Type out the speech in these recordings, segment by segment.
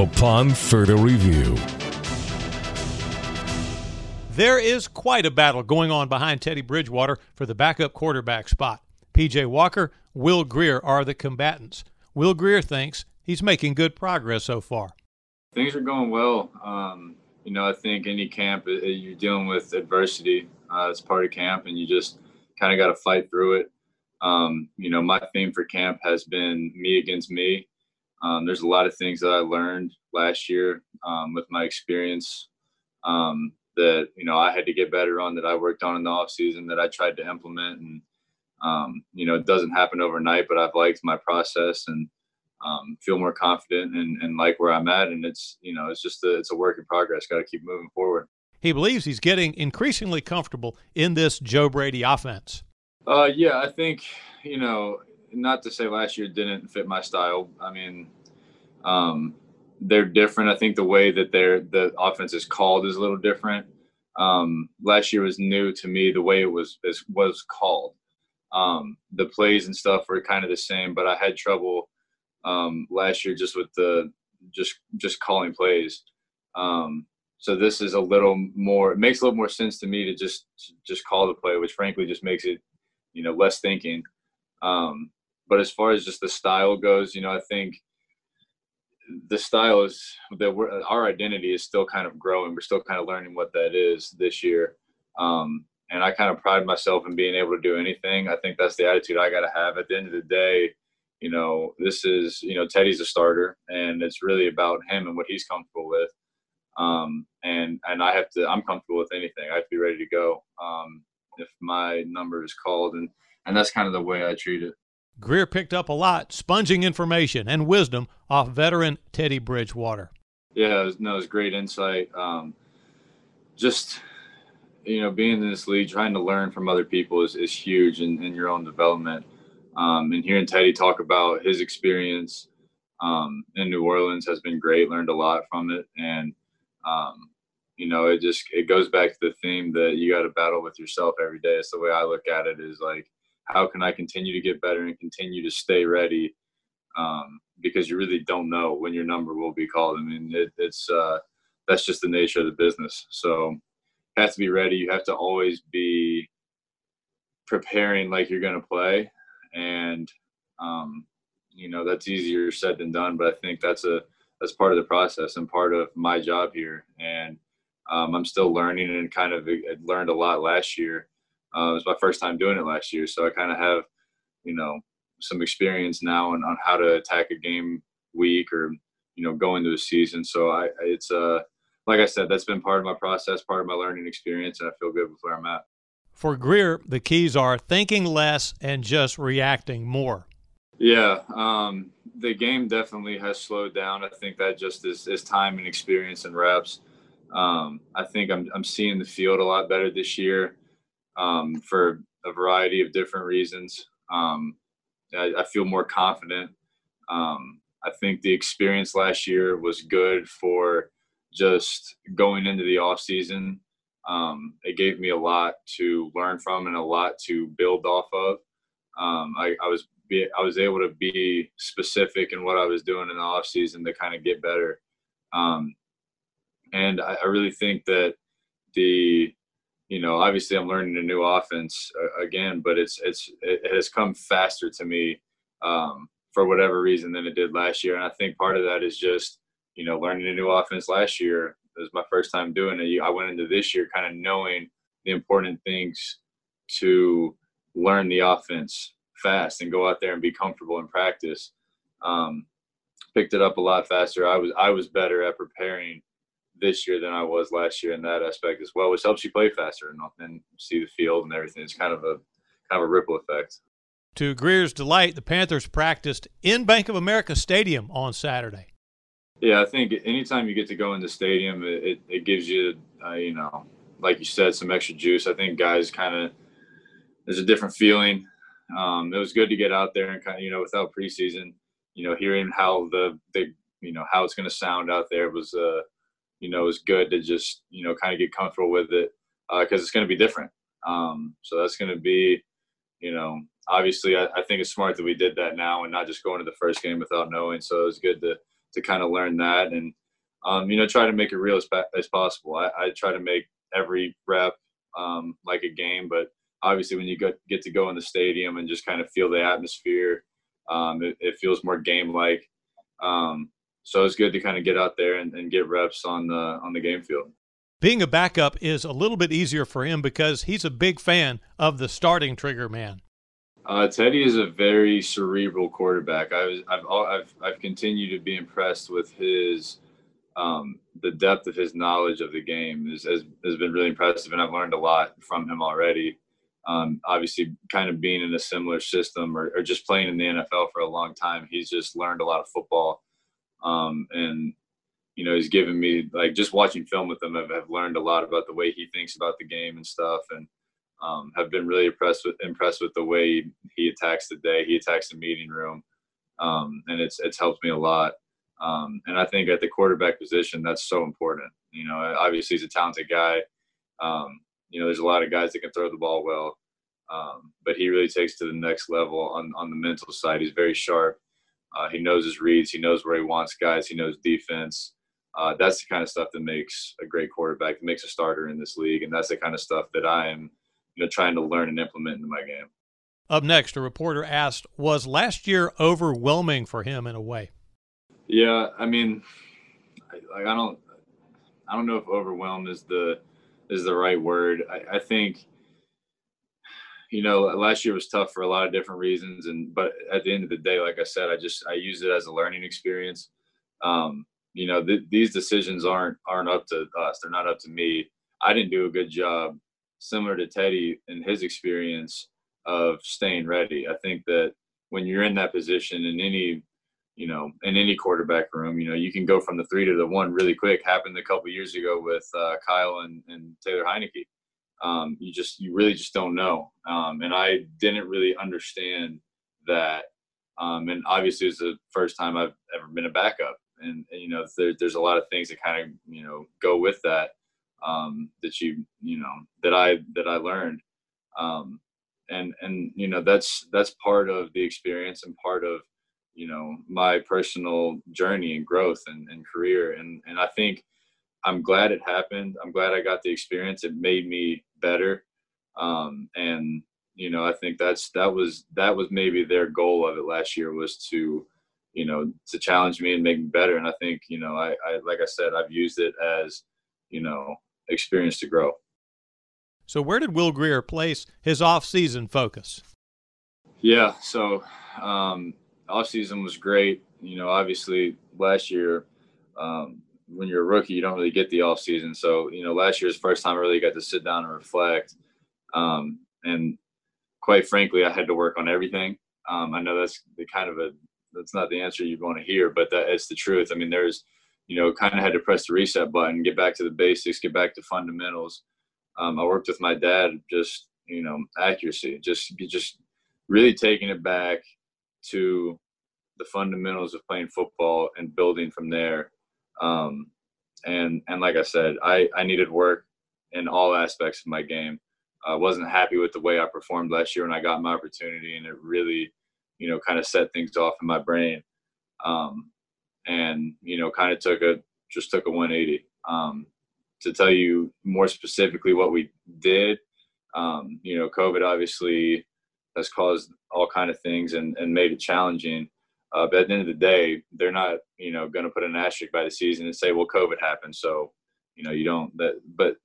upon further review. There is quite a battle going on behind Teddy Bridgewater for the backup quarterback spot. PJ Walker, Will Grier are the combatants. Will Grier thinks he's making good progress so far. Things are going well. Um, you know, I think any camp, uh, you're dealing with adversity. Uh, it's part of camp, and you just kind of got to fight through it. Um, you know, my theme for camp has been me against me. Um, there's a lot of things that I learned last year um, with my experience um, that you know I had to get better on that I worked on in the off season that I tried to implement and um, you know it doesn't happen overnight but I've liked my process and um, feel more confident and, and like where I'm at and it's you know it's just a, it's a work in progress got to keep moving forward. He believes he's getting increasingly comfortable in this Joe Brady offense. Uh, yeah, I think you know not to say last year didn't fit my style. I mean, um, they're different. I think the way that their the offense is called is a little different. Um, last year was new to me. The way it was was called, um, the plays and stuff were kind of the same, but I had trouble um, last year just with the just just calling plays. Um, so this is a little more. It makes a little more sense to me to just just call the play, which frankly just makes it you know less thinking. Um, but as far as just the style goes, you know, I think the style is that we're, our identity is still kind of growing. We're still kind of learning what that is this year. Um, and I kind of pride myself in being able to do anything. I think that's the attitude I got to have. At the end of the day, you know, this is you know Teddy's a starter, and it's really about him and what he's comfortable with. Um, and and I have to. I'm comfortable with anything. I have to be ready to go um, if my number is called, and and that's kind of the way I treat it. Grier picked up a lot, sponging information and wisdom off veteran Teddy Bridgewater. Yeah, it was, no, it was great insight. Um, just you know, being in this league, trying to learn from other people is, is huge in, in your own development. Um, and hearing Teddy talk about his experience um, in New Orleans has been great. Learned a lot from it, and um, you know, it just it goes back to the theme that you got to battle with yourself every day. It's the way I look at it. Is like how can I continue to get better and continue to stay ready? Um, because you really don't know when your number will be called. I mean, it, it's uh, that's just the nature of the business. So you have to be ready. You have to always be preparing like you're going to play, and um, you know that's easier said than done. But I think that's a that's part of the process and part of my job here. And um, I'm still learning and kind of learned a lot last year uh, it was my first time doing it last year, so I kind of have, you know, some experience now on, on how to attack a game week or you know go into a season. So I it's uh like I said, that's been part of my process, part of my learning experience, and I feel good with where I'm at. For Grier, the keys are thinking less and just reacting more. Yeah, um, the game definitely has slowed down. I think that just is, is time and experience and reps. Um, I think I'm, I'm seeing the field a lot better this year um, for a variety of different reasons. Um, I, I, feel more confident. Um, I think the experience last year was good for just going into the off season. Um, it gave me a lot to learn from and a lot to build off of. Um, I, I, was be, I was able to be specific in what I was doing in the off season to kind of get better. Um, and I, I really think that the you know, obviously I'm learning a new offense uh, again, but it's it's it has come faster to me um, for whatever reason than it did last year, and I think part of that is just you know learning a new offense last year. It was my first time doing it. I went into this year kind of knowing the important things to learn the offense fast and go out there and be comfortable in practice. Um, picked it up a lot faster. I was I was better at preparing this year than I was last year in that aspect as well, which helps you play faster and, and see the field and everything. It's kind of a kind of a ripple effect. To Grier's delight, the Panthers practiced in Bank of America Stadium on Saturday. Yeah, I think anytime you get to go in the stadium, it, it, it gives you, uh, you know, like you said, some extra juice. I think guys kind of there's a different feeling. Um, it was good to get out there and kind of, you know, without preseason, you know, hearing how the, the you know, how it's going to sound out there was, uh, you know, is good to just, you know, kind of get comfortable with it because uh, it's going to be different. Um, so that's going to be, you know, obviously I, I, think it's smart that we did that now and not just going to the first game without knowing. So it was good to to kind of learn that and um, you know try to make it real as, as possible. I, I try to make every rep um, like a game, but obviously when you get get to go in the stadium and just kind of feel the atmosphere, um, it, it, feels more game like. Um, so it's good to kind of get out there and, and get reps on the on the game field. Being a backup is a little bit easier for him because he's a big fan of the starting trigger man. Uh, Teddy is a very cerebral quarterback. I was, I've, I've, I've continued to be impressed with his, um, the depth of his knowledge of the game is, has, has been really impressive, and I've learned a lot from him already. Um, obviously, kind of being in a similar system or, or, just playing in the NFL for a long time, he's just learned a lot of football, um, and you know, he's given me like just watching film with him. I've, I've learned a lot about the way he thinks about the game and stuff, and um, have been really impressed with impressed with the way he attacks the day. He attacks the meeting room, um, and it's it's helped me a lot. Um, and I think at the quarterback position, that's so important. You know, obviously he's a talented guy. Um, you know, there's a lot of guys that can throw the ball well, um, but he really takes to the next level on on the mental side. He's very sharp. Uh, he knows his reads. He knows where he wants guys. He knows defense. Uh, that's the kind of stuff that makes a great quarterback, that makes a starter in this league, and that's the kind of stuff that I am you know, trying to learn and implement into my game. Up next, a reporter asked, "Was last year overwhelming for him in a way?" Yeah, I mean, like I don't, I don't know if overwhelmed is the is the right word. I, I think, you know, last year was tough for a lot of different reasons, and but at the end of the day, like I said, I just I use it as a learning experience. Um, you know, th- these decisions aren't aren't up to us; they're not up to me. I didn't do a good job similar to Teddy in his experience of staying ready. I think that when you're in that position in any, you know, in any quarterback room, you know, you can go from the three to the one really quick. Happened a couple years ago with uh, Kyle and, and Taylor Heinicke. Um, you just, you really just don't know. Um, and I didn't really understand that. Um, and obviously, it's the first time I've ever been a backup. And, and you know, there, there's a lot of things that kind of, you know, go with that um, that you you know that I that I learned, um, and and you know that's that's part of the experience and part of you know my personal journey and growth and, and career and and I think I'm glad it happened. I'm glad I got the experience. It made me better, um, and you know I think that's that was that was maybe their goal of it last year was to you know to challenge me and make me better and i think you know I, I like i said i've used it as you know experience to grow. So, where did Will Grier place his off-season focus? Yeah, so um, off-season was great. You know, obviously last year, um, when you're a rookie, you don't really get the off-season. So, you know, last year's first time I really got to sit down and reflect. Um, and quite frankly, I had to work on everything. Um, I know that's the kind of a that's not the answer you want to hear, but that it's the truth. I mean, there's you know, kind of had to press the reset button, get back to the basics, get back to fundamentals. Um, I worked with my dad, just you know, accuracy, just just really taking it back to the fundamentals of playing football and building from there. Um, and and like I said, I I needed work in all aspects of my game. I wasn't happy with the way I performed last year when I got my opportunity, and it really, you know, kind of set things off in my brain. Um, and you know kind of took a just took a 180 um, to tell you more specifically what we did um, you know covid obviously has caused all kind of things and, and made it challenging uh, but at the end of the day they're not you know going to put an asterisk by the season and say well covid happened so you know you don't that but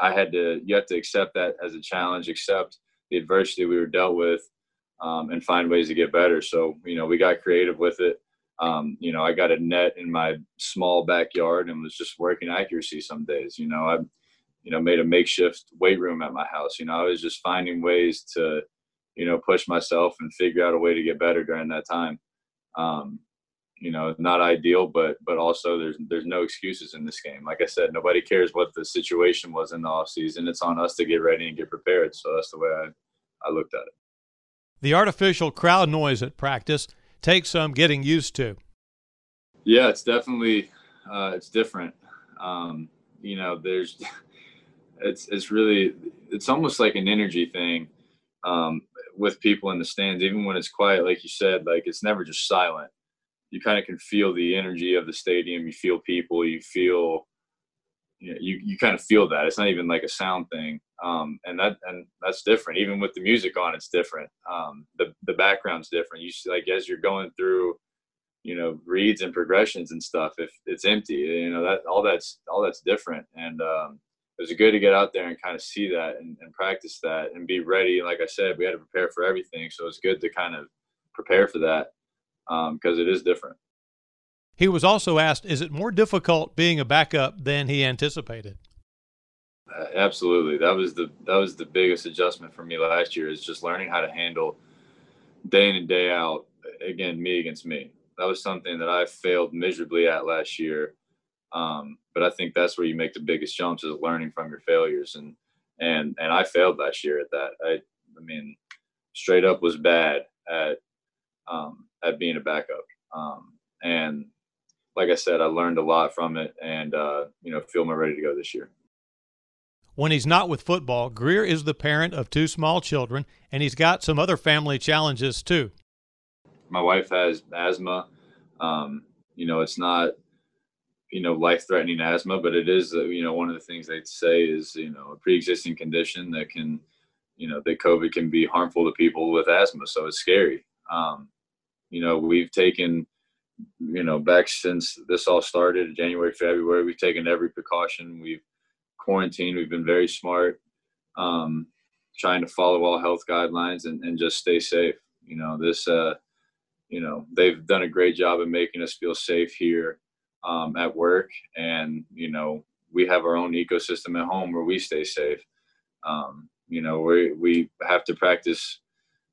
i had to you have to accept that as a challenge accept the adversity we were dealt with um, and find ways to get better so you know we got creative with it um, you know, I got a net in my small backyard and was just working accuracy some days. You know, I, you know, made a makeshift weight room at my house. You know, I was just finding ways to, you know, push myself and figure out a way to get better during that time. Um, you know, not ideal, but but also there's there's no excuses in this game. Like I said, nobody cares what the situation was in the off season. It's on us to get ready and get prepared. So that's the way I, I looked at it. The artificial crowd noise at practice takes some getting used to. Yeah, it's definitely uh, it's different. Um, you know, there's it's it's really it's almost like an energy thing um, with people in the stands. Even when it's quiet, like you said, like it's never just silent. you kind of can feel the energy of the stadium. You feel people. You feel you know, you, you kind of feel that it's not even like a sound thing um, and that and that's different even with the music on it's different um, the the background's different you see like as you're going through you know reads and progressions and stuff if it's empty you know that all that's all that's different and um, it was good to get out there and kind of see that and, and practice that and be ready like i said we had to prepare for everything so it's good to kind of prepare for that because um, it is different he was also asked, is it more difficult being a backup than he anticipated? Uh, absolutely. That was the that was the biggest adjustment for me last year is just learning how to handle day in and day out again me against me. That was something that I failed miserably at last year. Um, but I think that's where you make the biggest jumps is learning from your failures and and and I failed last year at that. I I mean straight up was bad at um, at being a backup. Um, and like I said, I learned a lot from it, and uh, you know, feel more ready to go this year. When he's not with football, Grier is the parent of two small children, and he's got some other family challenges too. My wife has asthma. Um, you know, it's not you know life-threatening asthma, but it is uh, you know one of the things they say is you know a pre-existing condition that can you know that COVID can be harmful to people with asthma, so it's scary. Um, you know, we've taken you know, back since this all started, January, February, we've taken every precaution. We've quarantined. We've been very smart, um, trying to follow all health guidelines and, and just stay safe. You know, this, uh, you know, they've done a great job of making us feel safe here um, at work. And, you know, we have our own ecosystem at home where we stay safe. Um, you know, we, we have to practice,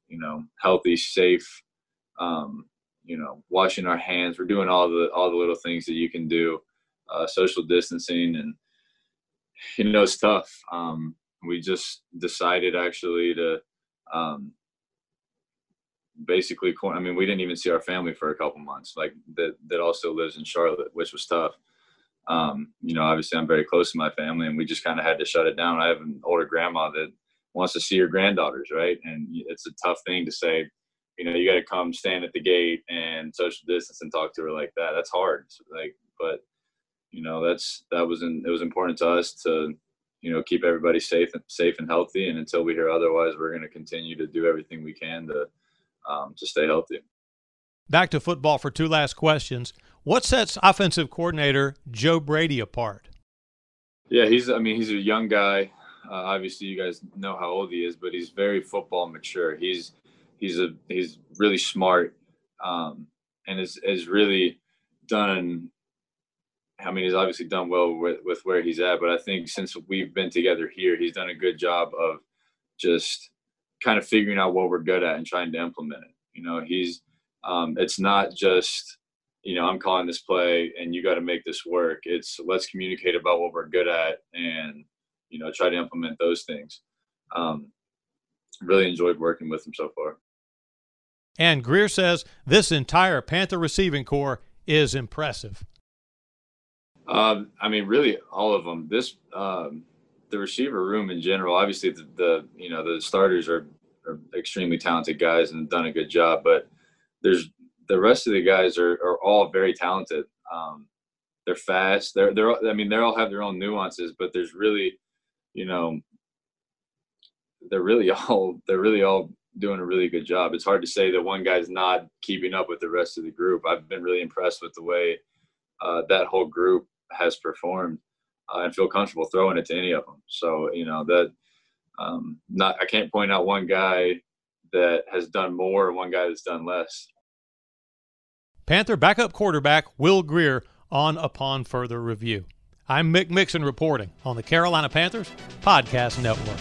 you know, healthy, safe, um, you know, washing our hands. We're doing all the all the little things that you can do, uh, social distancing, and you know, it's tough. Um, we just decided actually to um, basically. I mean, we didn't even see our family for a couple months. Like that that also lives in Charlotte, which was tough. Um, you know, obviously, I'm very close to my family, and we just kind of had to shut it down. I have an older grandma that wants to see her granddaughters, right? And it's a tough thing to say you know, you got to come stand at the gate and social distance and talk to her like that. That's hard. Like, but you know, that's that was in, it was important to us to, you know, keep everybody safe and safe and healthy. And until we hear otherwise, we're going to continue to do everything we can to um, to stay healthy. Back to football for two last questions. What sets offensive coordinator Joe Brady apart? Yeah, he's. I mean, he's a young guy. Uh, obviously, you guys know how old he is, but he's very football mature. He's he's a he's really smart um, and has has really done. I mean, he's obviously done well with, with where he's at, but I think since we've been together here, he's done a good job of just kind of figuring out what we're good at and trying to implement it. You know, he's um, it's not just you know I'm calling this play and you got to make this work. It's let's communicate about what we're good at and you know try to implement those things. Um, really enjoyed working with him so far. And Grier says this entire Panther receiving corps is impressive. Um, I mean, really, all of them. This um, the receiver room in general. Obviously, the, the you know the starters are, are, extremely talented guys and done a good job, but there's the rest of the guys are, are all very talented. Um, they're fast. They're they're. I mean, they all have their own nuances, but there's really, you know, they're really all they're really all doing a really good job. It's hard to say that one guy's not keeping up with the rest of the group. I've been really impressed with the way uh, that whole group has performed uh, and feel comfortable throwing it to any of them. So you know that um, not I can't point out one guy that has done more and one guy that's done less. Panther backup quarterback Will Grier on upon further review. I'm Mick Mixon reporting on the Carolina Panthers Podcast Network.